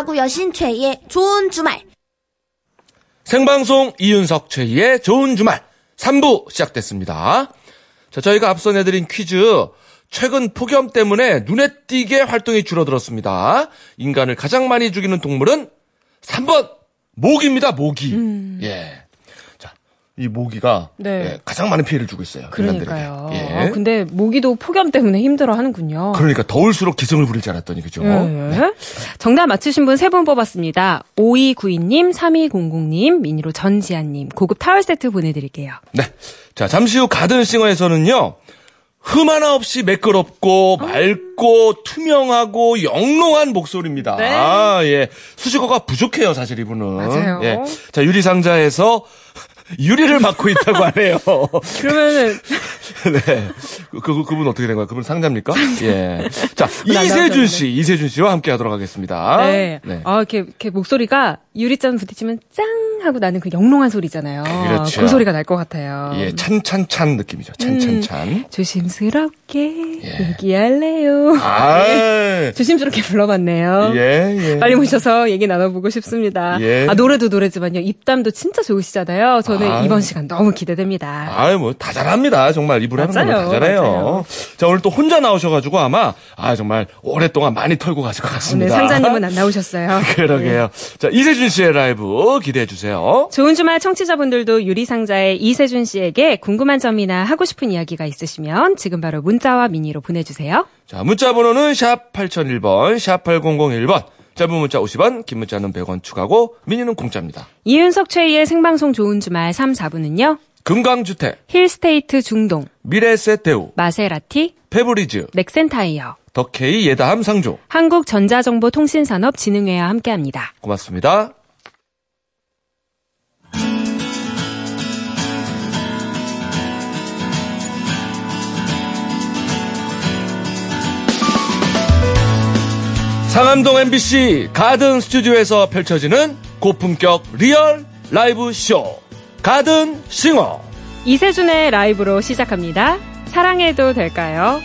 야구 여신 최의 좋은 주말 생방송 이윤석 최희의 좋은 주말 3부 시작됐습니다. 자, 저희가 앞서 내드린 퀴즈. 최근 폭염 때문에 눈에 띄게 활동이 줄어들었습니다. 인간을 가장 많이 죽이는 동물은 3번 모기입니다. 모기. 예. 자, 이 모기가 네. 예, 가장 많은 피해를 주고 있어요. 그러니까요. 인간들에게. 아, 예. 근데 모기도 폭염 때문에 힘들어 하는군요. 그러니까 더울수록 기승을 부릴 줄 알았더니 그죠? 예. 정답 맞추신 분 세 분 뽑았습니다. 5292님, 3200님, 미니로 전지아님, 고급 타월 세트 보내드릴게요. 네. 자, 잠시 후 가든싱어에서는요. 흠 하나 없이 매끄럽고 맑고 투명하고 영롱한 목소리입니다. 네. 아, 예. 수식어가 부족해요, 사실 이분은. 맞아요. 예. 자, 유리 상자에서 유리를 맡고 있다고 하네요. 그러면은, 네. 그, 그, 그분 어떻게 된 거예요? 그분 상자입니까? 예. 자, 나 이세준. 씨, 이세준 씨와 함께 하도록 하겠습니다. 네. 아, 이렇게, 이렇게 목소리가 유리잔 부딪히면 짱! 하고 나는 그 영롱한 소리잖아요. 그렇죠. 그 소리가 날 것 같아요. 예, 찬찬찬 느낌이죠. 찬찬찬. 조심스럽게 예. 얘기할래요. 아, 조심스럽게 불러봤네요. 예, 예. 빨리 모셔서 얘기 나눠보고 싶습니다. 예. 아, 노래도 노래지만요. 입담도 진짜 좋으시잖아요. 저는 아. 이번 시간 너무 기대됩니다. 아유, 뭐, 다 잘합니다. 정말 이분 하는 거다 잘해요. 맞아요. 자, 오늘 또 혼자 나오셔가지고 아마, 아, 정말 오랫동안 많이 털고 가실 것 오늘 같습니다. 상자님은 안 나오셨어요. 그러게요. 자, 이세준 씨의 라이브 기대해주세요. 좋은 주말 청취자분들도 유리상자의 이세준 씨에게 궁금한 점이나 하고 싶은 이야기가 있으시면 지금 바로 문자와 미니로 보내주세요. 자, 문자 번호는 샵 8001번, 샵 8001번. 짧은 문자 50원, 긴 문자는 100원 추가고, 미니는 공짜입니다. 이윤석 최희의 생방송 좋은 주말 3, 4부는요. 금강주택, 힐스테이트 중동, 미래세대우, 마세라티, 페브리즈, 넥센타이어, 덕케이 예다함 상조. 한국전자정보통신산업진흥회와 함께합니다. 고맙습니다. 상암동 MBC 가든 스튜디오에서 펼쳐지는 고품격 리얼 라이브 쇼 가든 싱어 이세준의 라이브로 시작합니다. 사랑해도 될까요?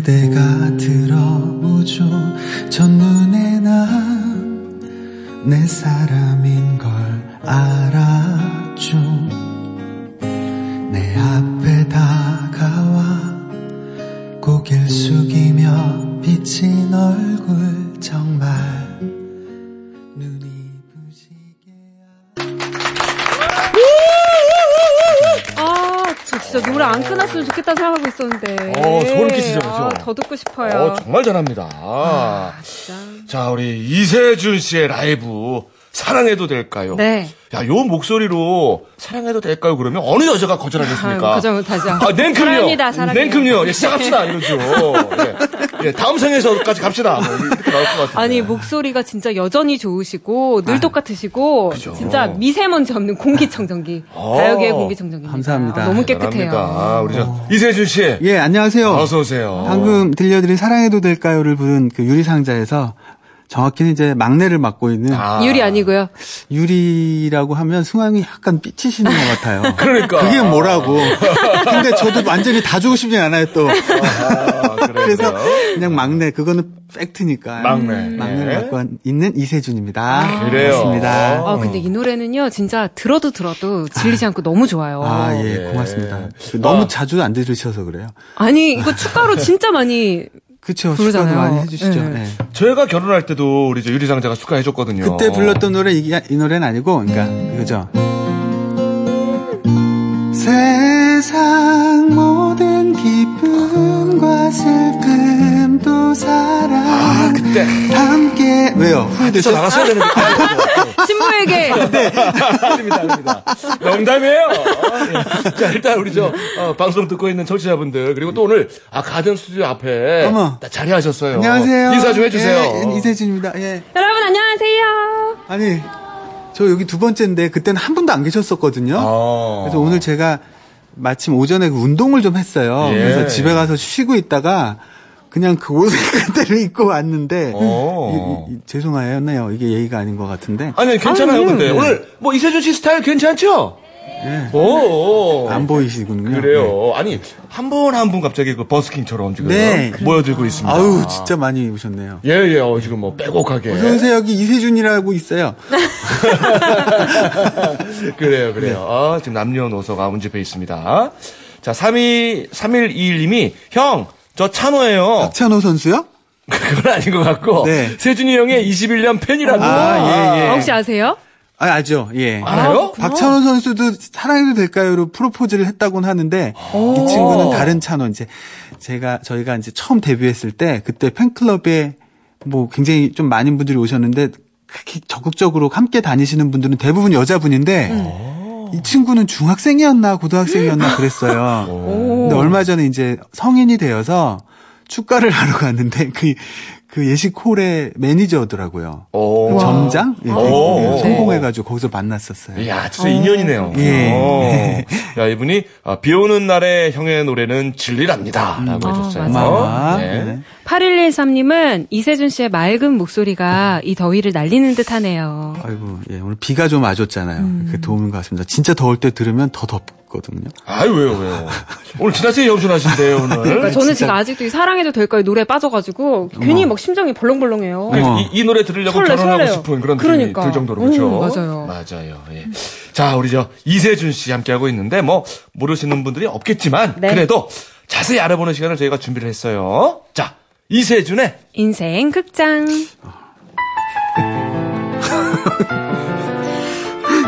그대가 들어오죠. 첫눈에 난 내 사람인 걸 알았죠. 내 앞에 다가와 고개를 숙이며 비친 얼굴 정말 눈이 부시게 아, 저 진짜 노래 안 끝났으면 좋겠다 생각 하고 있었는데. 어, 소름 끼치죠, 그죠? 아, 더 듣고 싶어요. 어, 정말 잘합니다. 아. 자, 우리 이세준 씨의 라이브 사랑해도 될까요? 네. 야, 요 목소리로 사랑해도 될까요? 그러면 어느 여자가 거절하겠습니까? 거절 못하죠. 아, 냉큼요. 사랑합니다, 사랑해요. 냉큼요. 예, 시작합시다. 이러죠. 예. 예, 다음 생에서까지 갑시다. 뭐 이렇게 나올 것 같은데. 아니 목소리가 진짜 여전히 좋으시고 늘 똑같으시고 그죠. 진짜 미세먼지 없는 공기청정기 어. 가요계의 공기청정기입니다. 감사합니다. 아, 너무. 깨끗해요. 아, 우리 저 이세준 씨. 예, 안녕하세요. 어서 오세요. 방금 들려드린 사랑해도 될까요를 부른 그 유리상자에서 정확히는 이제 막내를 맡고 있는 아, 유리 아니고요. 유리라고 하면 승환이 약간 삐치시는 것 같아요. 그러니까. 그게 뭐라고. 근데 저도 완전히 다 주고 싶진 않아요, 또. 아. 그래서 그냥 막내, 그거는 팩트니까. 막내. 막내를 예. 맡고 있는 이세준입니다. 그래요. 반갑습니다. 아 근데 이 노래는요 진짜 들어도 들어도 질리지 않고 너무 좋아요. 아, 예, 예. 고맙습니다. 너무 아. 자주 안 들으셔서 그래요. 아니 이거 추가로 진짜 많이 그쵸. 부르잖아요. 축하도 많이 해주시죠. 네. 예. 저희가 결혼할 때도 우리 저 유리상자가 축하해줬거든요. 그때 불렀던 노래 이, 이 노래는 아니고, 그러니까 이거죠. 세상 모든 기쁨과 슬픔 도 사랑 아, 그때. 함께 왜요? 저 후회되죠? 나갔어야 되는데. 신부에게 아닙니다, 아닙니다. 농담이에요. 예. 자, 일단 우리 저, 어, 방송 듣고 있는 청취자분들, 그리고 또 오늘, 아, 가든 스튜디오 앞에. 어머. 다 자리하셨어요. 안녕하세요. 인사 좀 해주세요. 예, 이세준입니다. 예. 여러분 안녕하세요. 아니, 저 여기 두 번째인데 그때는 한 분도 안 계셨었거든요. 아. 그래서 오늘 제가 마침 오전에 그 운동을 좀 했어요. 예. 그래서 집에 가서 쉬고 있다가 그냥 그 옷을 그대로 입고 왔는데 어. 이- 이- 죄송해요. 이게 예의가 아닌 것 같은데 아니, 괜찮아요, 아니요. 근데. 오늘, 뭐, 이세준 씨 스타일 괜찮죠? 예. 오. 안 보이시군요. 네. 그래요. 아니, 한분 한분 갑자기 그 버스킹처럼 지금. 네. 모여들고 네. 있습니다. 아우 진짜 많이 입으셨네요. 예, 예, 어, 지금 뭐, 빼곡하게. 어서 오세요. 여기 이세준이라고 있어요. 그래요, 그래요. 아, 지금 남녀노소가 운집해 있습니다. 자, 32, 3121님이, 형, 저 찬호예요. 박찬호 선수요? 그건 아닌 것 같고, 네. 세준이 형의 21년 팬이라고. 아, 예, 예. 아, 혹시 아세요? 아, 알죠. 예. 알아요? 박찬호 선수도 사랑해도 될까요로 프로포즈를 했다고는 하는데 이 친구는 다른 찬호 이제 제가 저희가 이제 처음 데뷔했을 때 그때 팬클럽에 뭐 굉장히 좀 많은 분들이 오셨는데 그렇게 적극적으로 함께 다니시는 분들은 대부분 여자분인데 이 친구는 중학생이었나 고등학생이었나 그랬어요. 근데 얼마 전에 이제 성인이 되어서 축가를 하러 갔는데 그, 그 예식홀의 매니저더라고요. 오. 그 점장? 예, 오. 예, 성공해가지고 거기서 만났었어요. 이야, 진짜 인연이네요. 예. 오. 야, 이분이, 아, 비 오는 날에 형의 노래는 진리랍니다. 라고 해줬어요. 고마워. 네. 네. 8113님은 이세준 씨의 맑은 목소리가 이 더위를 날리는 듯 하네요. 아이고, 예, 오늘 비가 좀 와줬잖아요. 그게 도움인 것 같습니다. 진짜 더울 때 들으면 더 덥 거든요. 아유, 왜요, 왜요. 오늘 지나세요 염전하신데요, 오늘. 그러니까 저는 지금 아직도 이 사랑해도 될까요 노래에 빠져가지고 괜히 막 심장이 벌렁벌렁해요. 어머. 이, 이 노래 들으려고 설레, 결혼하고 설레요. 싶은 그런 그러니까. 느낌이 들 정도로 그렇죠. 음, 맞아요. 맞아요. 예. 자, 우리 저 이세준 씨 함께 하고 있는데 뭐 모르시는 분들이 없겠지만 네. 그래도 자세히 알아보는 시간을 저희가 준비를 했어요. 자, 이세준의 인생 극장.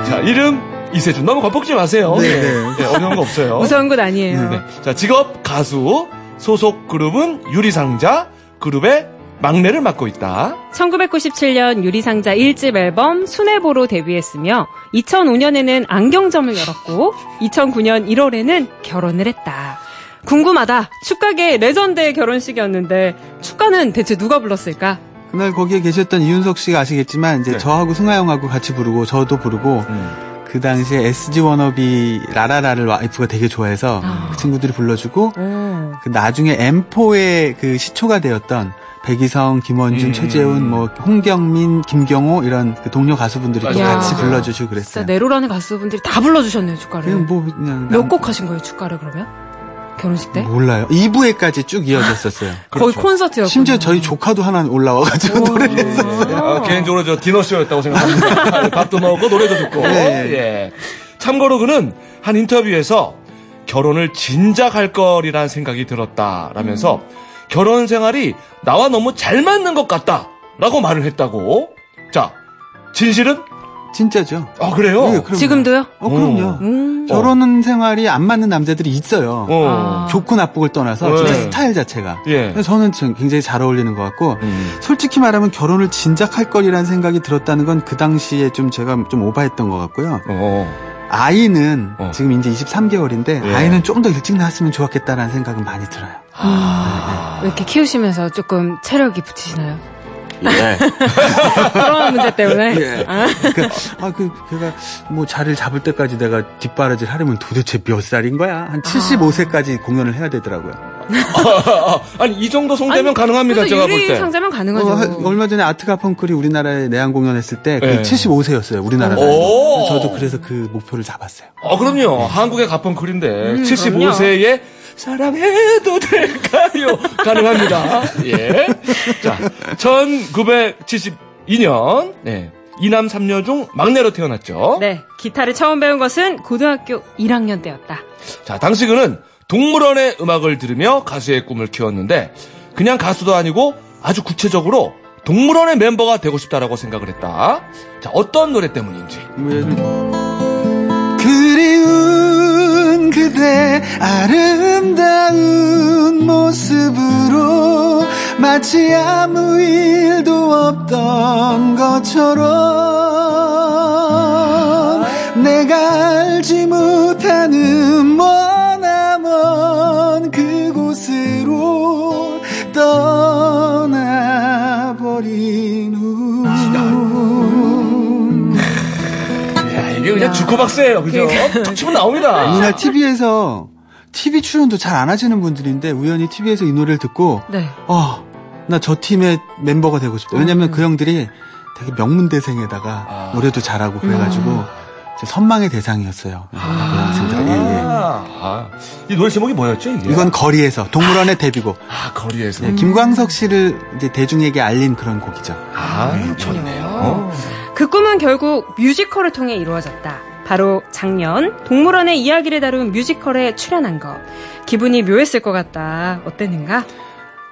자 이름 이세준 너무 겁먹지 마세요. 네, 예. 네. 예, 어려운 거 없어요. 무서운 건 아니에요. 네. 자, 직업 가수, 소속 그룹은 유리상자, 그룹의 막내를 맡고 있다. 1997년 유리상자 1집 앨범 순애보로 데뷔했으며 2005년에는 안경점을 열었고 2009년 1월에는 결혼을 했다. 궁금하다. 축가계 레전드의 결혼식이었는데 축가는 대체 누가 불렀을까? 그날 거기에 계셨던 이윤석 씨가 아시겠지만 이제 네. 저하고 승화 형하고 같이 부르고 저도 부르고 그 당시에 SG 워너비 라라라를 와이프가 되게 좋아해서 그 친구들이 불러주고 오. 그 나중에 M4의 그 시초가 되었던 배기성, 김원준, 음. 최재훈, 뭐 홍경민, 김경호 이런 그 동료 가수분들이 또. 같이. 불러주시고 진짜 그랬어요. 내로라는 가수분들이 다 불러주셨네요, 축가를. 그냥 뭐 그냥 몇 남- 곡 하신 거예요, 축가를 그러면? 결혼식 때? 몰라요. 2부에까지 쭉 이어졌었어요. 거의 그렇죠. 콘서트였고. 심지어 저희 조카도 하나 올라와가지고 노래를 했었어요. 아, 개인적으로 저 디너쇼였다고 생각합니다. 밥도 먹고 노래도 듣고. 네. 예. 참고로 그는 한 인터뷰에서 결혼을 진작 할 거리라는 생각이 들었다라면서 결혼 생활이 나와 너무 잘 맞는 것 같다라고 말을 했다고. 자, 진실은? 진짜죠. 아, 그래요? 네. 지금도요? 어, 그럼요. 음. 결혼 생활이 안 맞는 남자들이 있어요. 어. 좋고 나쁘고를 떠나서 네. 진짜 스타일 자체가. 예. 그래서 저는 굉장히 잘 어울리는 것 같고 음. 솔직히 말하면 결혼을 진작 할 거리라는 생각이 들었다는 건 그 당시에 좀 제가 좀 오바했던 것 같고요. 어. 아이는 어. 지금 이제 23개월인데 예. 아이는 좀 더 일찍 낳았으면 좋았겠다라는 생각은 많이 들어요. 아. 왜 이렇게 키우시면서 조금 체력이 붙이시나요? 예. 그런 문제 때문에. 예. 아. 그, 아, 그, 걔가 뭐 자리를 잡을 때까지 내가 뒷바라지를 하려면 도대체 몇 살인 거야? 한 75세까지 공연을 해야 되더라고요. 아니, 이 정도 성대면 가능합니다, 그래서 제가 볼 때. 상자면 가능하죠. 어, 한- 얼마 전에 아트가 펑클이 우리나라에 내한 공연했을 때 예. 그 75세였어요. 우리나라 오. 나이로. 저도 그래서 그 목표를 잡았어요. 어, 그럼요. 한국의 가펑클인데, 음, 75세에 사랑해도 될까요? 가능합니다. 예. 자, 1972년, 네. 이남 삼녀중 막내로 태어났죠. 네. 기타를 처음 배운 것은 고등학교 1학년 때였다. 자, 당시 그는 동물원의 음악을 들으며 가수의 꿈을 키웠는데, 그냥 가수도 아니고 아주 구체적으로 동물원의 멤버가 되고 싶다라고 생각을 했다. 자, 어떤 노래 때문인지. 뭐 예를 그대 아름다운 모습으로 마치 아무 일도 없던 것처럼 내가 알지 못하는 머나먼 그곳으로 떠나버린 후 야, 이게 그냥 주커박스예요, 그죠? 툭 치면 나옵니다. 이날 TV에서 TV 출연도 잘 안 하시는 분들인데 우연히 TV에서 이 노래를 듣고 네. 어, 나 저 팀의 멤버가 되고 싶다. 왜냐면 그 형들이 되게 명문대생에다가 아. 노래도 잘하고 그래가지고 제 선망의 대상이었어요. 그 학생들. 예, 예. 아, 아. 이 노래 제목이 뭐였죠, 이게? 이건 거리에서 동물원의 데뷔곡. 아, 거리에서. 네, 김광석 씨를 이제 대중에게 알린 그런 곡이죠. 아, 좋네요. 그 꿈은 결국 뮤지컬을 통해 이루어졌다. 바로 작년 동물원의 이야기를 다룬 뮤지컬에 출연한 것. 기분이 묘했을 것 같다. 어땠는가?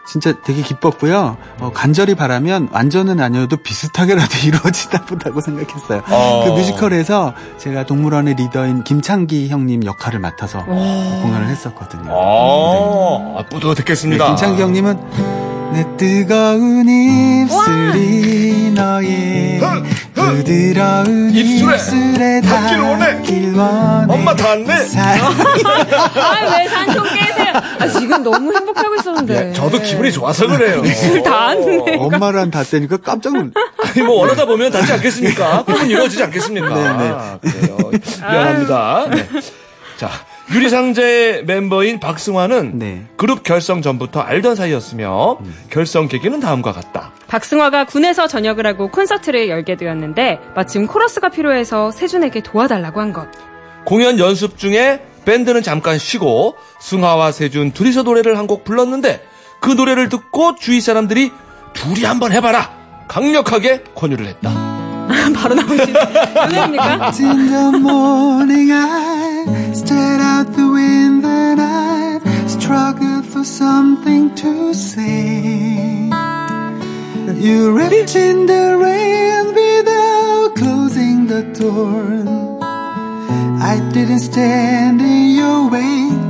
진짜 되게 기뻤고요. 어, 간절히 바라면 완전은 아니어도 비슷하게라도 이루어지다 보다고 생각했어요. 어. 그 뮤지컬에서 제가 동물원의 리더인 김창기 형님 역할을 맡아서 공연을 했었거든요. 아, 뿌듯했겠습니다. 네, 김창기 형님은 내 뜨거운 입술이 너의 부드러운 입술에 입술에 닿길 원해. 닿길 원해 엄마 닿네. 아, 왜 산통 깨세요? 아, 지금 너무 행복하고 있었는데. 예, 저도 기분이 좋아서 그래요. 입술 닿았네. 엄마랑 닿다니까 깜짝 놀 아니, 뭐, 원하다 보면 닿지 않겠습니까? 꿈은 이루어지지 않겠습니까? 네, 아, 그래요. 미안합니다. 네. 자, 유리상제 멤버인 박승환은 네. 그룹 결성 전부터 알던 사이였으며, 결성 계기는 다음과 같다. 박승화가 군에서 전역을 하고 콘서트를 열게 되었는데 마침 코러스가 필요해서 세준에게 도와달라고 한 것. 공연 연습 중에 밴드는 잠깐 쉬고 승화와 세준 둘이서 노래를 한 곡 불렀는데 그 노래를 듣고 주위 사람들이 둘이 한번 해봐라 강력하게 권유를 했다. 바로 나오신 노래입니까? Out the window and I struggled for something to say. You ripped in the rain without closing the door. I didn't stand in your way.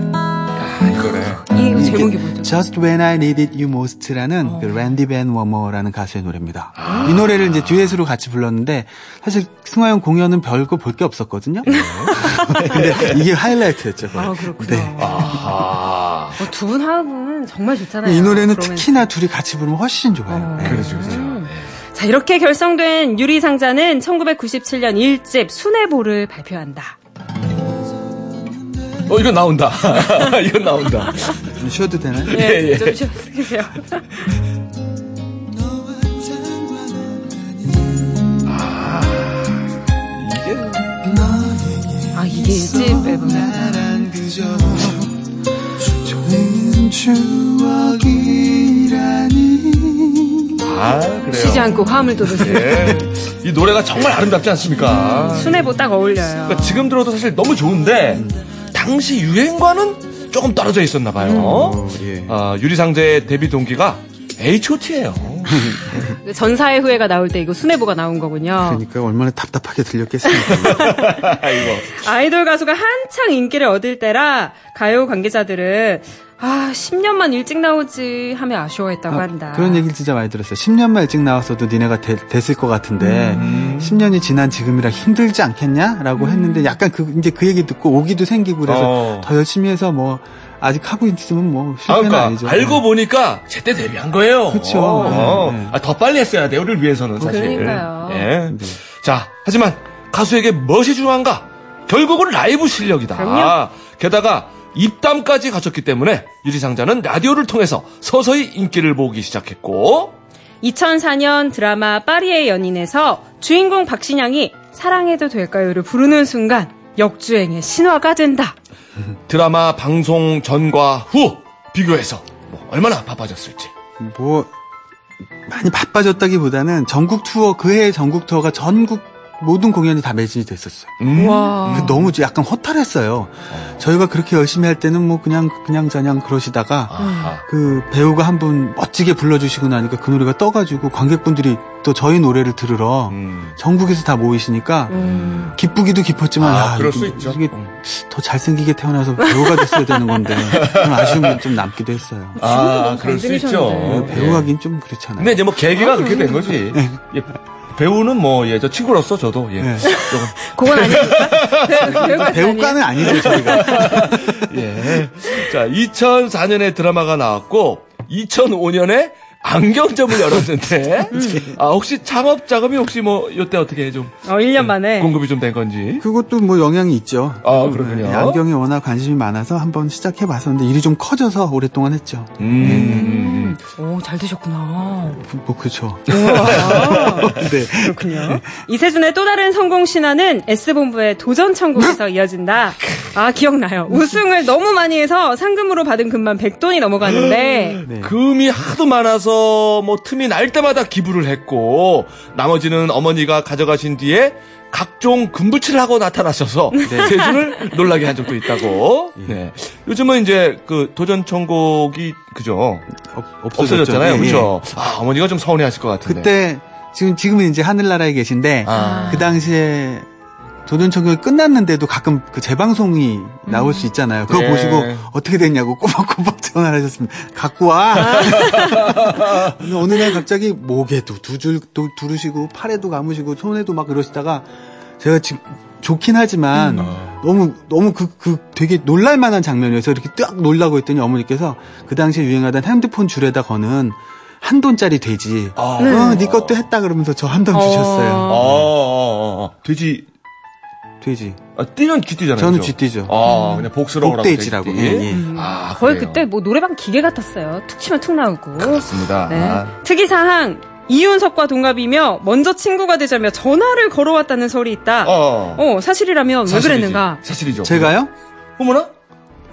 이 제목이 뭐죠? Just When I Needed You Most라는 그 랜디 벤 워머라는 가수의 노래입니다. 이 노래를 이제 듀엣으로 같이 불렀는데 사실 승화 형 공연은 별거 볼 게 없었거든요. 근데 이게 하이라이트였죠. 아, 그렇구나. 네. 아하. 어, 두분 하면 정말 좋잖아요. 이 노래는 그러면서. 특히나 둘이 같이 부르면 훨씬 좋아요. 네. 그렇죠, 그렇죠. 자, 이렇게 결성된 유리상자는 1997년 1집 순애보를 발표한다. 어, 이건 나온다. 이건 나온다. 좀 쉬어도 되나요? 예, 예. 좀 쉬어주세요. 이게 아, 이게 1집 앨범이야. 난 그저 좋은 추억이라니 아 그래요. 쉬지 않고 화음을 돋으세요. 예. 이 노래가 정말 아름답지 않습니까? 순애보 딱 어울려요. 그러니까 지금 들어도 사실 너무 좋은데 당시 유행과는 조금 떨어져 있었나 봐요. 어, 예. 아, 유리상제의 데뷔 동기가 H.O.T.예요. 전사의 후회가 나올 때 이거 순애보가 나온 거군요. 그러니까 얼마나 답답하게 들렸겠습니까? 아이돌 가수가 한창 인기를 얻을 때라 가요 관계자들은 아 10년만 일찍 나오지 하며 아쉬워했다고 한다. 그런 얘기를 진짜 많이 들었어요. 10년만 일찍 나왔어도 니네가 되- 됐을 것 같은데 음. 10년이 지난 지금이라 힘들지 않겠냐라고 했는데 약간 그 이제 그 얘기 듣고 오기도 생기고 그래서 어. 더 열심히 해서 뭐 아직 하고 있으면 뭐 아, 실패는 그러니까 아니죠. 알고 보니까 제때 데뷔한 거예요. 그쵸. 어, 네, 네. 아, 더 빨리 했어야 돼요. 우리를 위해서는 사실. 그러니까요. 예. 자, 하지만 가수에게 무엇이 중요한가? 결국은 라이브 실력이다. 그럼요. 게다가 입담까지 갖췄기 때문에 유리상자는 라디오를 통해서 서서히 인기를 모으기 시작했고 2004년 드라마 파리의 연인에서 주인공 박신양이 사랑해도 될까요를 부르는 순간 역주행의 신화가 된다. 드라마 방송 전과 후 비교해서 뭐 얼마나 바빠졌을지. 뭐 많이 바빠졌다기보다는 전국 투어 그해 전국 투어가 전국 모든 공연이 다 매진이 됐었어요. 음. 와. 그 너무 약간 허탈했어요. 저희가 그렇게 열심히 할 때는 뭐 그냥 그냥 저냥 그러시다가 아하. 그 배우가 한 분 멋지게 불러주시고 나니까 그 노래가 떠가지고 관객분들이 또 저희 노래를 들으러 음. 전국에서 다 모이시니까 음. 기쁘기도 기뻤지만 아, 야, 그럴 이게, 수 있죠. 이게 음. 더 잘생기게 태어나서 배우가 됐어야 되는 건데 그런 아쉬움이 좀 남기도 했어요. 아, 잘 그럴 수 있죠. 들으셨는데. 배우 하긴 좀 그렇잖아요. 근데 이제 뭐 계기가 그렇게 된 거지. 예, 배우는 뭐, 예, 저 친구로서 저도, 예. 네. 조금, 그건? 배우가 배우과는 아니죠 저희가. 예. 자, 2004년에 드라마가 나왔고, 2005년에 안경점을 열었는데, 아, 혹시 창업 자금이 혹시 뭐, 요때 어떻게 좀, 어, 1년 만에. 공급이 좀 된 건지. 그것도 뭐 영향이 있죠. 아, 그렇군요. 네, 안경에 워낙 관심이 많아서 한번 시작해 봤었는데 일이 좀 커져서 오랫동안 했죠. 음, 오, 잘 되셨구나. 뭐 그렇죠. 네. 그렇군요. 이세준의 또 다른 성공 신화는 S본부의 도전 천국에서 이어진다. 아, 기억나요. 우승을 너무 많이 해서 상금으로 받은 금만 100돈이 넘어갔는데, 네. 금이 하도 많아서 뭐 틈이 날 때마다 기부를 했고 나머지는 어머니가 가져가신 뒤에 각종 금붙이를 하고 나타나셔서 세준을 놀라게 한 적도 있다고. 네. 요즘은 이제 그 도전 천국이 그죠 없, 없어졌잖아요, 예, 그렇죠. 아 어머니가 좀 서운해하실 것 예. 같은데. 그때 지금 지금은 이제 하늘나라에 계신데 아. 그 당시에 도전천국이 끝났는데도 가끔 그 재방송이 나올 수 있잖아요. 그거 예. 보시고 어떻게 됐냐고 꼬박꼬박 전화를 하셨습니다. 갖고 와. 어느 날 갑자기 목에도 두 줄 두르시고 팔에도 감으시고 손에도 막 그러시다가 제가 지금 좋긴 하지만 너무 너무 그 그 되게 놀랄 만한 장면이어서 이렇게 딱 놀라고 했더니 어머니께서 그 당시에 유행하던 핸드폰 줄에다 거는 한 돈짜리 돼지. 아. 어, 네 것도 했다 그러면서 저 한돈 어. 주셨어요. 어, 어, 어. 돼지 돼지. 아, 띠는 쥐띠잖아요. 저는? 쥐띠죠. 아 그냥 복스러워라고 복돼지라고. 예, 예. 아 거의 그래요. 그때 뭐 노래방 기계 같았어요. 툭 치면 툭 나오고. 그렇습니다. 네. 아. 특이사항, 이윤석과 동갑이며 먼저 친구가 되자며 전화를 걸어왔다는 설이 있다. 어, 어. 사실이라면 왜 사실이지. 그랬는가? 사실이죠. 제가요? 어머나?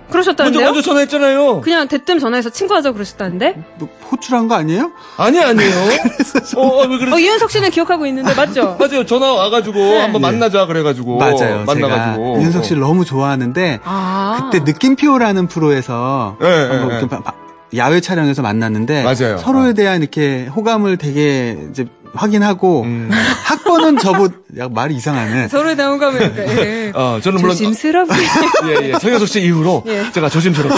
먼저 그러셨다는데요? 먼저 전화했잖아요. 그냥 대뜸 전화해서 친구하자고 그러셨다는데? 뭐 호출한 거 아니에요? 아니 아니에요. 어, 어, 왜 그래? 어, 이윤석 씨는 기억하고 있는데 맞죠? 맞아요. 전화 와가지고 한번 예. 만나자 그래가지고 맞아요. 만나가지고 제가 윤석 씨를 너무 좋아하는데 아. 그때 느낌표라는 프로에서 예, 예, 한번 바- 바- 야외 촬영에서 만났는데 맞아요. 서로에 어. 대한 이렇게 호감을 되게 이제 확인하고 음. 학번은 저보 야 말이 이상하네. 서로에 대한 호감이니까. 예. 어, 저는 물론 조심스럽게. 예, 예. 성현석 씨 이후로 예. 제가 조심스럽게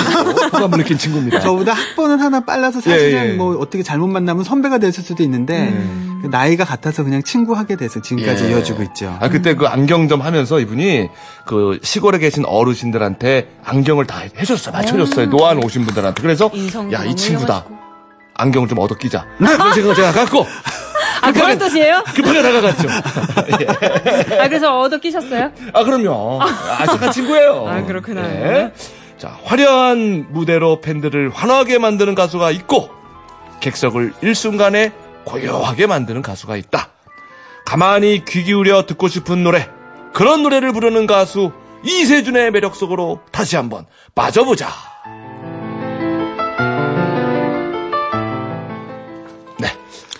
호감을 느낀 친구입니다. 저보다 학번은 하나 빨라서 사실은 예, 예. 뭐 어떻게 잘못 만나면 선배가 됐을 수도 있는데 그 나이가 같아서 그냥 친구하게 돼서 지금까지 예. 이어지고 있죠. 아 그때 그 안경점 하면서 이분이 그 시골에 계신 어르신들한테 안경을 다 해줬어요, 맞춰줬어요. 노안 오신 분들한테. 그래서 야 이 친구다. 안경을 좀 얻어 끼자. 그런 생각을 제가 갖고 아, 그런 뜻이에요? 급하게 다가갔죠. 예. 아, 그래서 얻어 끼셨어요? 아, 그럼요. 아, 착한 친구예요. 아, 그렇구나. 예. 자, 화려한 무대로 팬들을 환호하게 만드는 가수가 있고, 객석을 일순간에 고요하게 만드는 가수가 있다. 가만히 귀 기울여 듣고 싶은 노래, 그런 노래를 부르는 가수 이세준의 매력 속으로 다시 한번 빠져보자.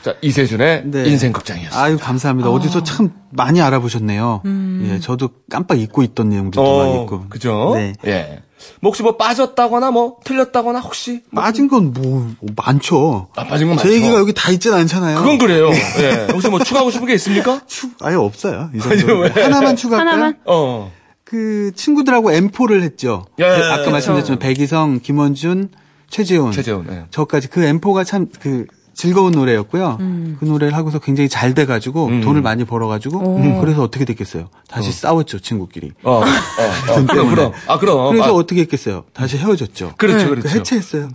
자, 이세준의 네. 인생극장이었습니다. 아유 감사합니다. 어디서 참 많이 알아보셨네요. 예, 저도 깜빡 잊고 있던 내용들도 많이 있고. 그죠? 네. 예. 뭐 혹시 뭐 빠졌다거나 뭐 틀렸다거나 혹시 뭐 빠진 건 뭐 많죠. 아, 빠진 건제 많죠. 얘기가 여기 다 있진 않잖아요. 그건 그래요. 예. 혹시 뭐 추가하고 싶은 게 있습니까? 추, 아예 없어요. 이 정도. 왜? 하나만 추가할까요? 하나만? 어. 그 친구들하고 M4를 했죠. 예, 그 예, 아까 예. 말씀드렸지만 백이성, 김원준, 최재훈. 최재훈. 예. 저까지 그 M4가 참 그 즐거운 노래였고요. 그 노래를 하고서 굉장히 잘 돼가지고 음. 돈을 많이 벌어가지고 음, 그래서 어떻게 됐겠어요? 다시 싸웠죠 친구끼리. 어. 어. 어. 돈 그럼. 그럼. 아 그럼. 그래서 아, 어떻게 했겠어요? 다시 헤어졌죠. 그렇죠, 그 그렇죠. 해체했어요.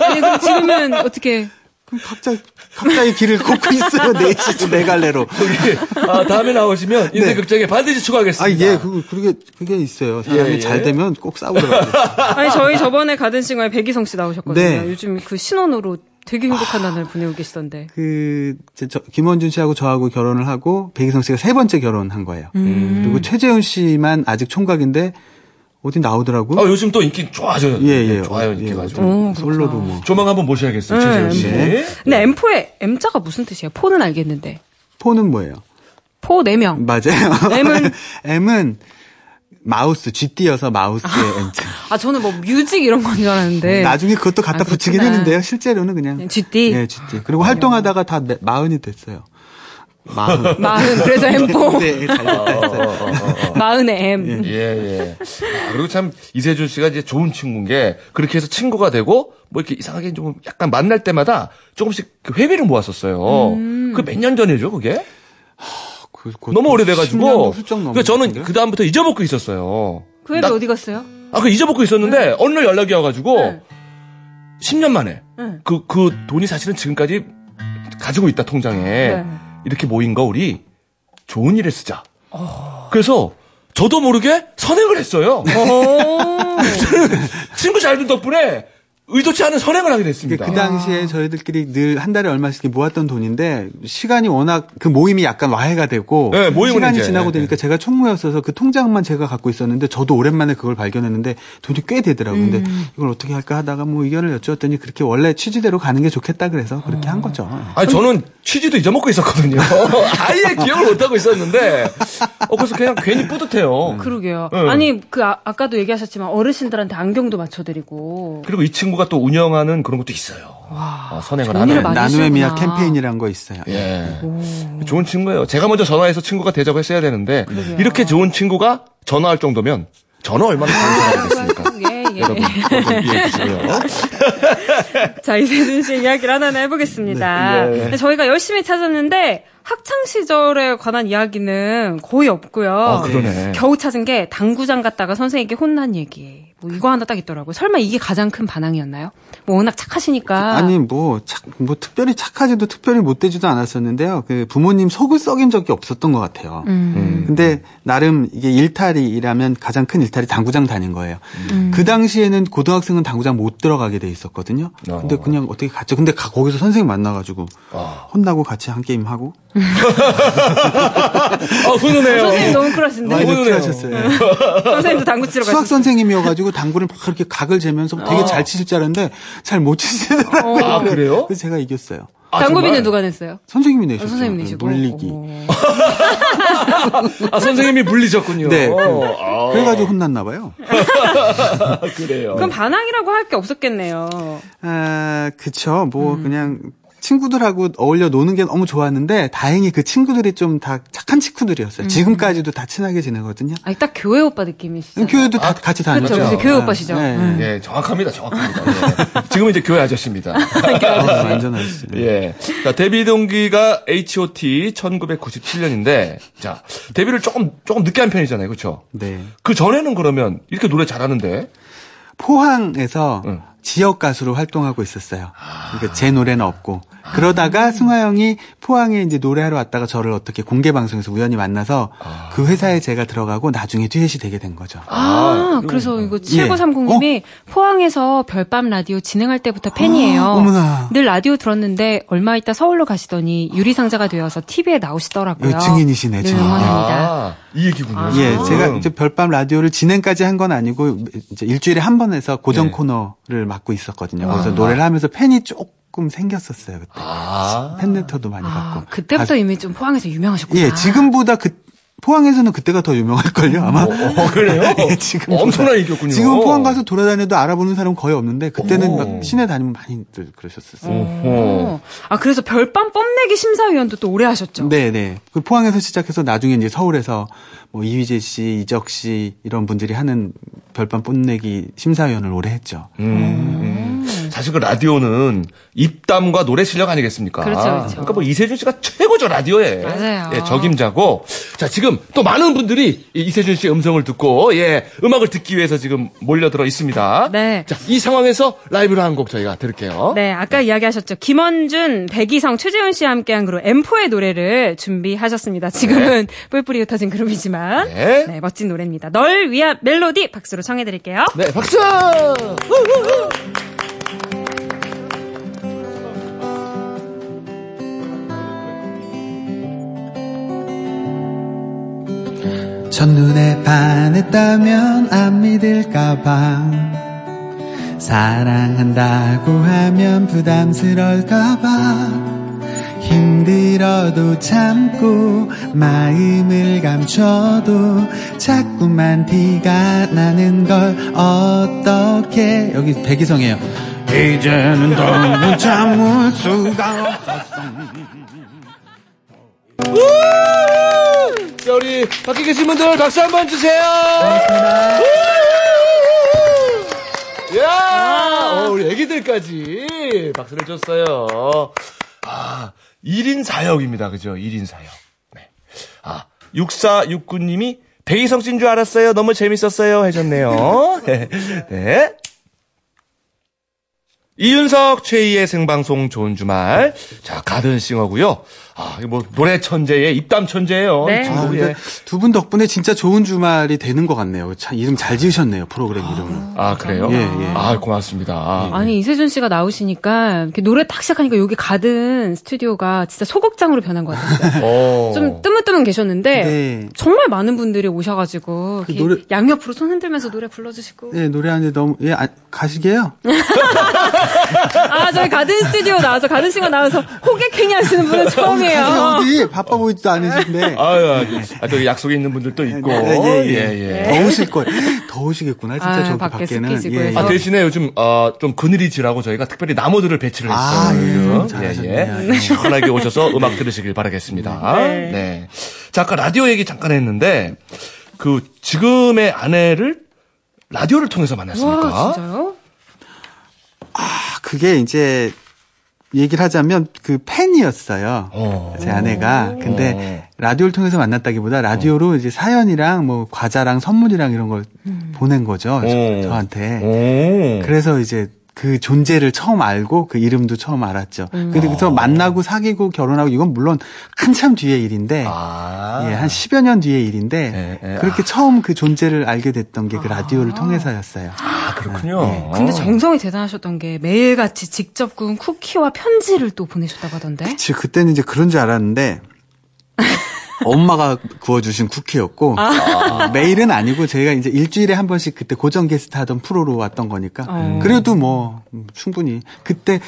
아니, 그럼 지금은 어떻게. 그럼 각자 각자의 길을 걷고 있어요. 네 시, 네 갈래로. 아, 다음에 나오시면 인생극장에 반드시 아, 추가하겠습니다. 예, 그, 그게, 그게 있어요. 사람이 예, 예. 잘 되면 꼭 싸우더라고요. 아니, 저희 저번에 가든 싱어에 백이성 씨 나오셨거든요. 네. 요즘 그 신혼으로 되게 행복한 날을 보내고 계시던데. 그, 저, 김원준 씨하고 저하고 결혼을 하고, 백이성 씨가 세 번째 결혼한 거예요. 음. 그리고 최재훈 씨만 아직 총각인데, 어디 나오더라고. 아, 요즘 또 인기 좋아져요. 예, 예. 좋아요, 어, 인기 예, 가지고. 좀 오, 솔로도 뭐. 조만 한번 모셔야겠어요, 네, 최재훈 씨. 네. 근데 M4의 M자가 무슨 뜻이에요? four는 알겠는데. four는 뭐예요? four 4명. 맞아요. M은? M은 mouse, 쥐띠여서 mouse의 M. 아, 저는 뭐 뮤직 이런 건 줄 알았는데. 나중에 그것도 갖다 아, 붙이긴 그렇구나. 했는데요. 실제로는 그냥. 그냥 쥐띠? 예, 쥐띠. 그리고 활동하다가 다 네- 마흔이 됐어요. 마흔. 마흔, 그래서 M4. 네, 잘 됐다 했어요. 마흔의 M. 예, 예. 아, 그리고 참 이세준 씨가 이제 좋은 친구인 게 그렇게 해서 친구가 되고 뭐 이렇게 이상하게 좀 약간 만날 때마다 조금씩 그 회비를 모았었어요. 음. 그몇 년 전이죠, 그게? 그- 그- 너무 오래돼가지고. 10년도 훌쩍 넘은 그러니까 저는 것그 다음부터 잊어먹고 있었어요. 그 애비 나- 어디 갔어요? 아, 그 잊어먹고 있었는데 어느 날 연락이 와가지고 네. 10년 만에 네. 그, 그 돈이 사실은 지금까지 가지고 있다 통장에 네. 이렇게 모인 거 우리 좋은 일에 쓰자. 그래서 저도 모르게 선행을 했어요. 친구 잘 둔 덕분에 의도치 않은 선행을 하게 됐습니다. 그 당시에 저희들끼리 늘 한 달에 얼마씩 모았던 돈인데 시간이 워낙 그 모임이 약간 와해가 되고 네, 모임은 시간이 이제, 지나고 네, 되니까 제가 총무였어서 그 통장만 제가 갖고 있었는데 저도 오랜만에 그걸 발견했는데 돈이 꽤 되더라고요. 근데 음. 이걸 어떻게 할까 하다가 뭐 의견을 여쭈었더니 그렇게 원래 취지대로 가는 게 좋겠다 그래서 그렇게 한 거죠. 아니 저는 취지도 잊어먹고 있었거든요. 아예 기억을 못 하고 있었는데 어 그래서 그냥 괜히 뿌듯해요. 그러게요. 네. 아니, 그, 아, 아까도 얘기하셨지만 어르신들한테 안경도 맞춰드리고. 그리고 이 친구 가 또 운영하는 그런 것도 있어요. 어, 선행을 하는. 나눔의 미학. 캠페인이란 거 있어요. 예. 좋은 친구예요. 제가 먼저 전화해서 친구가 되자고 했어야 되는데 이렇게 좋은 친구가 전화할 정도면 저는 얼마나 좋은 사람이겠습니까? 예, 예. 여러분 좀 이해해 주시고요. 자, 이세준 씨 이야기를 하나 해보겠습니다. 네. 근데 저희가 열심히 찾았는데, 학창 시절에 관한 이야기는 거의 없고요. 아, 그러네. 겨우 찾은 게 당구장 갔다가 선생님께 혼난 얘기. 뭐 이거 하나 딱 있더라고요. 설마 이게 가장 큰 반항이었나요? 뭐 워낙 착하시니까. 아니 뭐, 착, 뭐 특별히 착하지도 특별히 못되지도 않았었는데요. 그 부모님 속을 썩인 적이 없었던 것 같아요. 음. 근데 나름 이게 일탈이라면 가장 큰 일탈이 당구장 다닌 거예요. 음. 그 당시에는 고등학생은 당구장 못 들어가게 돼 있었거든요. 근데 어. 그냥 어떻게 갔죠. 근데 가- 거기서 선생님 만나가지고 아. 혼나고 같이 한 게임 하고 아 훈훈해요. 선생님 너무 쿨하신데. 많이 훈훈해요. 하셨어요. 선생님도 당구 치러 수학 가셨어요. 선생님이어가지고 당구를 막 이렇게 각을 재면서 되게 잘 치실 줄 알았는데 잘 못 치시더라고요. 아 그래요? 그래서 제가 이겼어요. 아, 당구비는 정말? 누가 냈어요? 선생님이 아, 내셨어요. 선생님 내시고. 물리기. 오. 아 선생님이 물리셨군요. 네. 아, 그래가지고 혼났나 봐요. 그래요. 그럼 반항이라고 할 게 없었겠네요. 아, 그쵸. 뭐, 음. 그냥, 친구들하고 어울려 노는 게 너무 좋았는데, 다행히 그 친구들이 좀 다 착한 음. 친구들이었어요. 지금까지도 다 친하게 지내거든요. 아니, 딱 교회 오빠 느낌이시죠? 교회도 다 같이 다녔죠. 그렇죠. 교회 오빠시죠. 네. 음. 예, 정확합니다, 정확합니다. 예. 지금은 이제 교회 아저씨입니다. 아, 완전 아저씨. 예. 자, 데뷔 동기가 H.O.T. 1997년인데, 자, 데뷔를 조금, 조금 늦게 한 편이잖아요. 그쵸? 네. 그 전에는 그러면 이렇게 노래 잘하는데, 포항에서 응. 지역 가수로 활동하고 있었어요. 그러니까 제 노래는 없고. 그러다가 승화 형이 포항에 이제 노래하러 왔다가 저를 어떻게 공개 방송에서 우연히 만나서 그 회사에 제가 들어가고 나중에 듀엣이 되게 된 거죠. 아, 아, 그래서 이거 예. 7930님이 포항에서 별밤 라디오 진행할 때부터 팬이에요. 아, 어머나. 늘 라디오 들었는데 얼마 있다 서울로 가시더니 유리상자가 되어서 TV에 나오시더라고요. 예, 증인이시네, 늘 증인. 응원합니다. 아, 이 얘기군요. 아. 예, 음. 제가 이제 별밤 라디오를 진행까지 한 건 아니고 이제 일주일에 한 번 해서 고정 예. 코너를 맡고 있었거든요. 그래서 노래를 하면서 팬이 조금 생겼었어요 그때. 아. 팬레터도 많이 아, 받고. 그때부터 가수- 이미 좀 포항에서 유명하셨구나. 예, 지금보다 그 포항에서는 그때가 더 유명할걸요 아마. 어, 그래요? 예, 지금 엄청난 인기였군요. 지금 포항 가서 돌아다녀도 알아보는 사람 은 거의 없는데 그때는 오. 막 시내 다니면 많이들 그러셨었어요. 아, 그래서 별밤 뽐내기 심사위원도 또 오래 하셨죠? 네, 네. 그 포항에서 시작해서 나중에 이제 서울에서 뭐 이휘재 씨, 이적 씨 이런 분들이 하는 별밤 뽐내기 심사위원을 오래 했죠. 음, 음. 사실 그 라디오는 입담과 노래 실력 아니겠습니까? 그렇죠, 그렇죠. 러니까 뭐 이세준 씨가 최고죠 라디오에. 맞아요. 예, 적임자고. 자 지금 또 많은 분들이 이 이세준 씨의 음성을 듣고 예 음악을 듣기 위해서 지금 몰려들어 있습니다. 네. 자이 상황에서 라이브로 한 곡 저희가 들을게요. 네, 아까 이야기하셨죠. 김원준, 백이성, 최재훈 씨와 함께한 그룹 M4의 노래를 준비하셨습니다. 지금은 뿔뿔이 흩어진 그룹이지만 네. 네, 멋진 노래입니다. 널 위한 멜로디 박수로 청해드릴게요. 네 박수. 첫눈에 반했다면 안 믿을까봐 사랑한다고 하면 부담스러울까봐 힘들어도 참고 마음을 감춰도 자꾸만 티가 나는 걸 어떻게 여기 백이성이에요. 이제는 더는 참을 수가 없었어. 자, 우리 밖에 계신 분들 박수 한번 주세요. 야, 어, 우리 애기들까지 박수를 줬어요. 아, 1인 사역입니다. 그죠? 1인 사역. 네. 아, 6469님이 백이성 씨인 줄 알았어요. 너무 재밌었어요. 해줬네요. 네. 이윤석 최희의 생방송 좋은 주말. 자, 가든싱어고요. 아, 뭐 노래 천재의 입담 천재예요. 네. 이 아, 예. 두분 덕분에 진짜 좋은 주말이 되는 것 같네요. 참 이름 잘 지으셨네요. 프로그램 이름을. 아, 그래요? 예, 예. 아, 고맙습니다. 아니 이세준 씨가 나오시니까 이렇게 노래 딱 시작하니까 여기 가든 스튜디오가 진짜 소극장으로 변한 것 같았어요. 어. 좀 뜨문뜨문 계셨는데 네. 정말 많은 분들이 오셔 가지고 그 이렇게 노래- 양옆으로 손 흔들면서 노래 불러 주시고 네, 노래하는데 너무, 예, 아, 가시게요? 아 저희 가든 스튜디오 나와서 가든 싱어 나와서 호객행위 하시는 분은 처음 이에요. 어디 바빠 보이지도 않으신데. 아유, 아, 또 약속에 있는 분들도 있고. 예, 예, 예, 예. 더우실 거예요. 더우시겠구나, 진짜 아유, 저기 밖에 밖에는. 예, 해서. 아, 대신에 요즘, 어, 좀 그늘이 지라고 저희가 특별히 나무들을 배치를 했어요. 아, 예. 요즘. 잘하셨네요. 시원하게 오셔서 음악 들으시길 바라겠습니다. 네. 자, 아까 라디오 얘기 잠깐 했는데, 그, 지금의 아내를 라디오를 통해서 만났습니까? 와 진짜요? 아, 그게 이제, 얘기를 하자면 그 팬이었어요. 어. 제 아내가. 근데 라디오를 통해서 만났다기보다 라디오로 이제 사연이랑 뭐 과자랑 선물이랑 이런 걸 보낸 거죠. 저- 오. 저한테. 오. 그래서 이제 그 존재를 처음 알고 그 이름도 처음 알았죠. 근데 그래서 만나고 사귀고 결혼하고 이건 물론 한참 뒤의 일인데 아. 예, 한 10여 년 뒤의 일인데 예, 예. 그렇게 처음 그 존재를 알게 됐던 게 그 라디오를 통해서였어요. 아, 그렇군요. 근데 정성이 대단하셨던 게 매일같이 직접 구운 쿠키와 편지를 또 보내셨다고 하던데. 지 그때는 이제 그런 줄 알았는데 엄마가 구워주신 쿠키였고 어, 매일은 아니고 저희가 이제 일주일에 한 번씩 그때 고정 게스트 하던 프로로 왔던 거니까 어. 그래도 뭐 음, 충분히 그때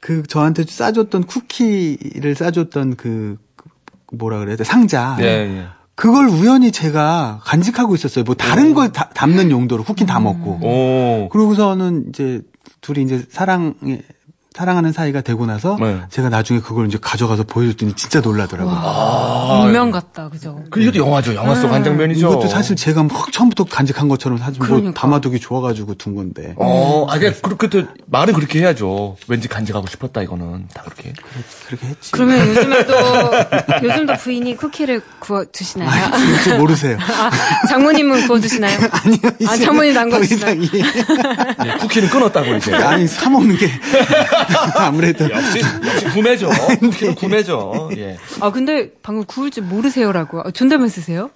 그 저한테 싸줬던 쿠키를 싸줬던 그, 그 뭐라 그래야 돼 상자 예, 예. 그걸 우연히 제가 간직하고 있었어요. 뭐 다른 걸 다- 담는 용도로 쿠키 다 먹고 오. 그러고서는 이제 둘이 이제 사랑에 사랑하는 사이가 되고 나서 네. 제가 나중에 그걸 이제 가져가서 보여줬더니 진짜 놀라더라고요. 운명 같다, 그죠? 그 이것도 영화죠. 영화 속한 장면이죠. 이것도 사실 제가 막 처음부터 간직한 것처럼 사실 뭐 그러니까. 담아두기 좋아가지고 둔 건데. 어, 아, 그냥 그렇게 또 말은 그렇게 해야죠. 왠지 간직하고 싶었다 이거는 다 그렇게. 그렇게 했지. 그러면 요즘에도 요즘도 부인이 쿠키를 구워 드시나요? 그렇지 모르세요. 아, 장모님은 구워 드시나요? 아니요. 아, 장모님 더 담궈 이상 주시나요? 이- 예, 쿠키는 끊었다고 이제. 아니 사 먹는 게 아무래도 역시 역시 구매죠. 쿠키는 구매죠. 예. 아 근데 방금 구울 줄 모르세요라고 아, 존댓말 쓰세요?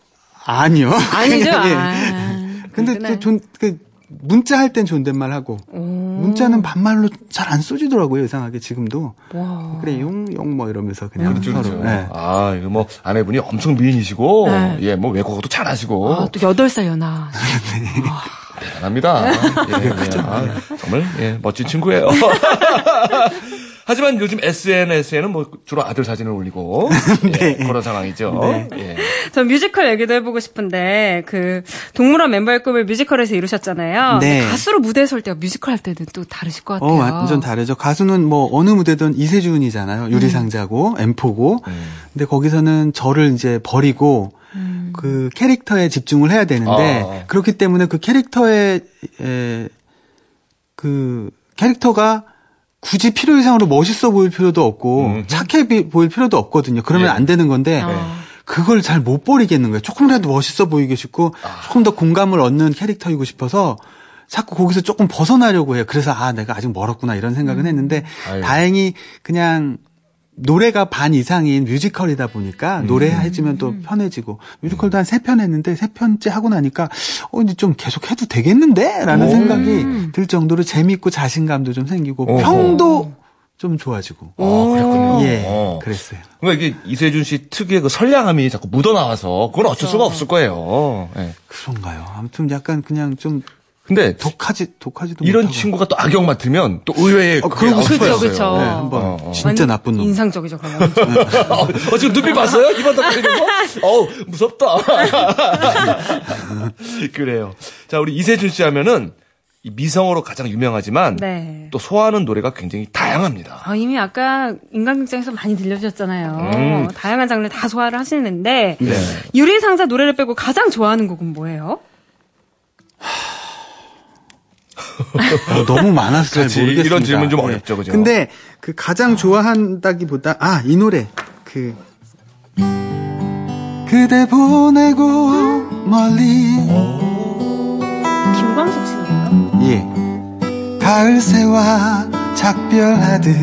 아니요. 아니죠. 예. 아, 근데 그렇구나. 또 존, 그 문자 할 땐 존댓말 하고 문자는 반말로 잘 안 써지더라고요 이상하게 지금도. 와. 그래 용용 뭐 이러면서 그냥 그렇죠, 서로. 그렇죠. 네. 아, 이거 뭐 아내분이 엄청 미인이시고, 네. 예, 뭐 외국어도 잘하시고 아, 또 8살 연하. 대 단합니다. 예, 예. 아, 정말 예, 멋진 친구예요. 하지만 요즘 SNS에는 뭐 주로 아들 사진을 올리고 예, 그런 상황이죠. 예. 전 뮤지컬 얘기도 해보고 싶은데 그 동물원 멤버의 꿈을 뮤지컬에서 이루셨잖아요. 네. 가수로 무대에 설 때와 뮤지컬 할 때는 또 다르실 것 같아요. 어, 완전 다르죠. 가수는 뭐 어느 무대든 이세준이잖아요. 유리상자고 엠포고. 근데 거기서는 저를 이제 버리고 그 캐릭터에 집중을 해야 되는데 아. 그렇기 때문에 그 캐릭터에 에, 그 캐릭터가 굳이 필요 이상으로 멋있어 보일 필요도 없고 음. 착해 비- 보일 필요도 없거든요. 그러면 예. 안 되는 건데 아. 그걸 잘 못 버리겠는 거예요. 조금이라도 멋있어 보이고 싶고 아. 조금 더 공감을 얻는 캐릭터이고 싶어서 자꾸 거기서 조금 벗어나려고 해요. 그래서 아 내가 아직 멀었구나 이런 생각은 했는데 음. 아유. 다행히 그냥 노래가 반 이상인 뮤지컬이다 보니까 노래 음. 해주면 또 편해지고 뮤지컬도 한 세 편 했는데 세 편째 하고 나니까 어 이제 좀 계속 해도 되겠는데라는 생각이 들 정도로 재밌고 자신감도 좀 생기고 어허. 평도 좀 좋아지고 아, 그랬군요. 예 어. 그랬어요. 그러니까 이게 이세준 씨 특유의 그 선량함이 자꾸 묻어나와서 그건 어쩔 수가 없을 거예요. 예. 그런가요? 아무튼 약간 그냥 좀 근데 독하지 독하지도 이런 못하고. 친구가 또 악역 맡으면 또 의외의 어, 그게 그러고 나올 수가 싶어요. 있어요. 그쵸, 그쵸. 네, 한번 어, 어. 진짜 나쁜 놈. 인상적이죠, 그러면. 어, 어, 지금 눈빛 봤어요? 이번 덕분에 거? 어우, 무섭다. 그래요. 자, 우리 이세준 씨 하면은 이 미성으로 가장 유명하지만 네. 또 소화하는 노래가 굉장히 다양합니다. 아, 이미 아까 인간극장에서 많이 들려주셨잖아요. 음. 다양한 장르 다 소화를 하시는데 네. 유리상자 노래를 빼고 가장 좋아하는 곡은 뭐예요? 어, 너무 많아서 잘 그렇지. 모르겠습니다. 이런 질문 좀 네. 어렵죠, 그죠? 근데 그 가장 좋아한다기보다 아 이 노래 그 그대 보내고 멀리 김광석 씨인가요? 예 가을 새와 작별하듯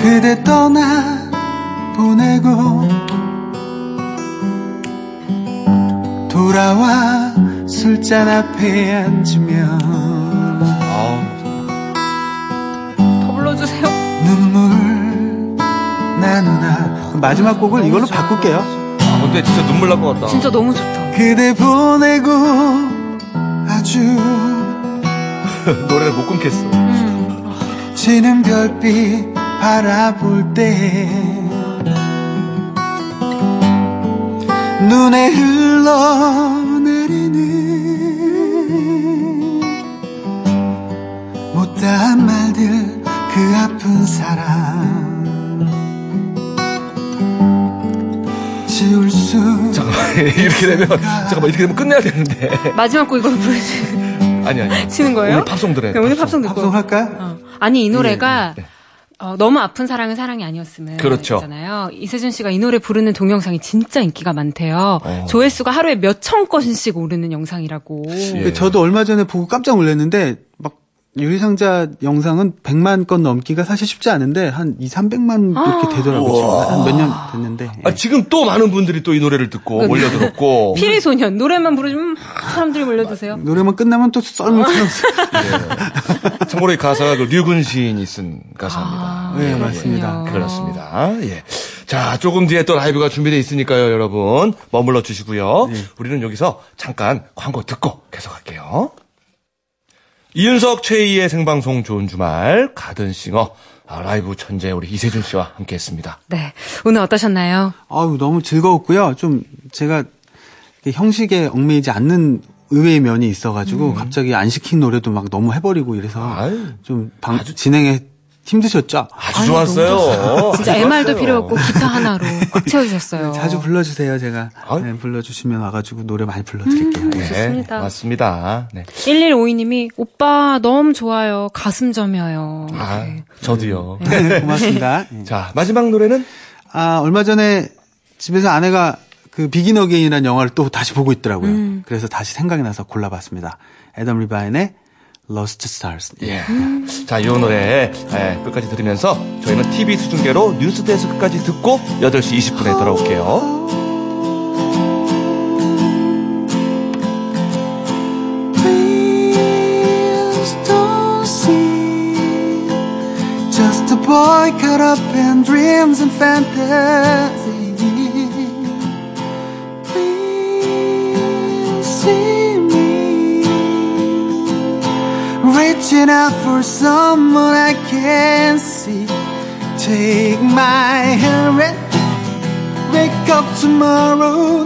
그대 떠나 보내고 돌아와 술잔 앞에 앉으면 더 불러주세요. 눈물 나누나 마지막 곡을 이걸로 바꿀게요 아, 근데 진짜 눈물 날 것 같다. 진짜 너무 좋다. 그대 보내고 아주 노래를 못 끊겠어. 음. 지는 별빛 바라볼 때 눈에 흘 러내리는 못다한 말들 그 아픈 사랑 지울 수 잠깐만, 이렇게 되면, 잠깐만, 이렇게 되면 끝내야 되는데. 마지막 곡 이걸로 부르시는 아니, 아니. 거예요? 오늘 팝송 들어야 돼. 네, 오늘 팝송 듣고. 합성 할까요? 어. 아니 이 노래가 네, 네. 어, 너무 아픈 사랑은 사랑이 아니었으면 그렇죠. 잖아요 이세준 씨가 이 노래 부르는 동영상이 진짜 인기가 많대요. 어. 조회수가 하루에 몇천 건씩 오르는 영상이라고. 예. 저도 얼마 전에 보고 깜짝 놀랐는데 막 유리상자 영상은 100만 건 넘기가 사실 쉽지 않은데 한 2, 300만 이렇게 되더라고요. 한 몇 년 됐는데. 아, 지금 또 많은 분들이 또 이 노래를 듣고 몰려들었고. 피리 소년 노래만 부르면 막 사람들이 몰려드세요. 노래만 끝나면 또 썰물 쳐서 참고로 이 가사가 그 류근 시인이 쓴 가사입니다. 아, 네, 예, 맞습니다. 예. 그렇습니다. 예. 자, 조금 뒤에 또 라이브가 준비되어 있으니까요, 여러분. 머물러 주시고요. 우리는 여기서 잠깐 광고 듣고 계속할게요. 이윤석 최희의 생방송 좋은 주말 가든싱어 아, 라이브 천재 우리 이세준 씨와 함께했습니다. 네 오늘 어떠셨나요? 아유 너무 즐거웠고요. 좀 제가 형식에 얽매이지 않는 의외의 면이 있어가지고 갑자기 안 시킨 노래도 막 너무 해버리고 이래서 아유. 좀 방, 진행에 힘드셨죠? 아주 좋았어요. 진짜 MR도. 필요 없고 기타 하나로 꽉 채워주셨어요. 자주 불러주세요. 제가 아유. 네, 불러주시면 와가지고 노래 많이 불러드릴게요. 네. 네, 좋습니다. 맞습니다. 네. 1152님이 오빠 너무 좋아요. 가슴 점여요. 아, 네. 저도요. 네, 고맙습니다. 네. 자, 마지막 노래는 아, 얼마 전에 집에서 아내가 그 비긴 어게인이라는 영화를 또 다시 보고 있더라고요. 음. 그래서 다시 생각이 나서 골라봤습니다. 애덤 리바인의 Lost Stars. 예. 자, 이 노래 예, 끝까지 들으면서 저희는 TV 수중계로 뉴스데스 끝까지 듣고 8시 20분에 돌아올게요. Please don't see Just a boy caught up in dreams and fantasy Please see Reaching out for someone I can't see Take my hand and wake up tomorrow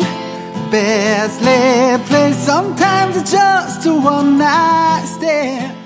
best laid place. Sometimes it's just a one night stand.